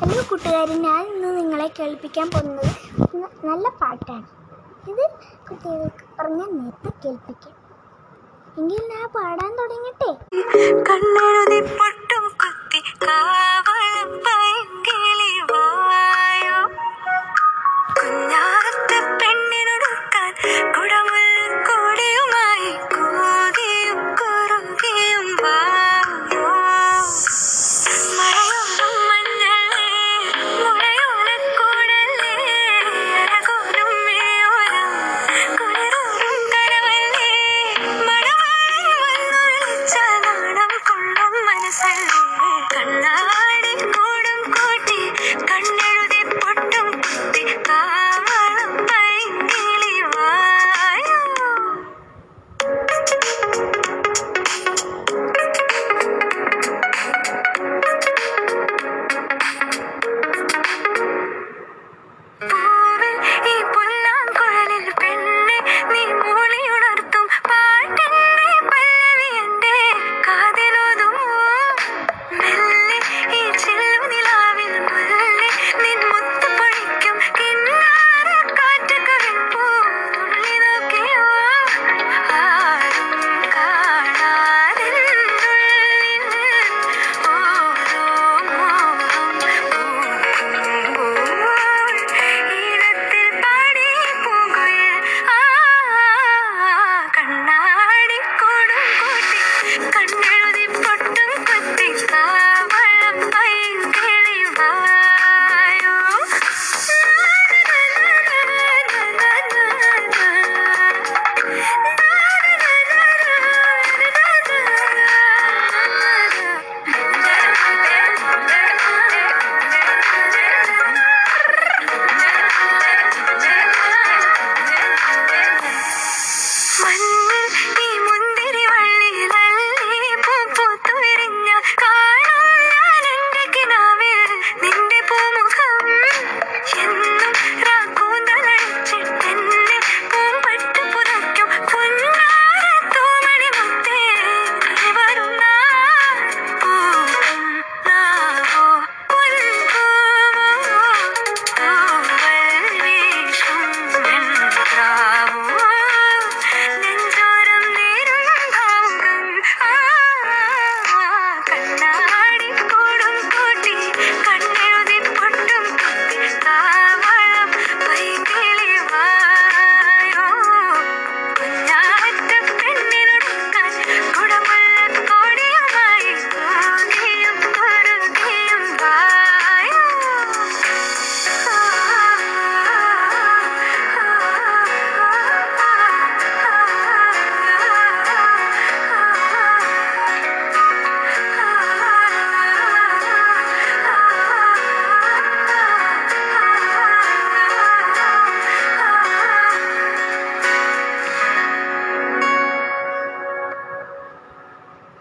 Hello കൂട്ടുകാരി ഞാൻ ഇന്ന് നിങ്ങളെ കേൾപ്പിക്കാൻ പോകുന്നത് നല്ല പാട്ടാണ്. ഇത് കുട്ടികൾക്ക് പറഞ്ഞാൽ നേരത്തെ കേൾപ്പിക്കാം. എങ്കിൽ ഞാൻ പാടാൻ തുടങ്ങട്ടെ? കണ്ണെഴുതി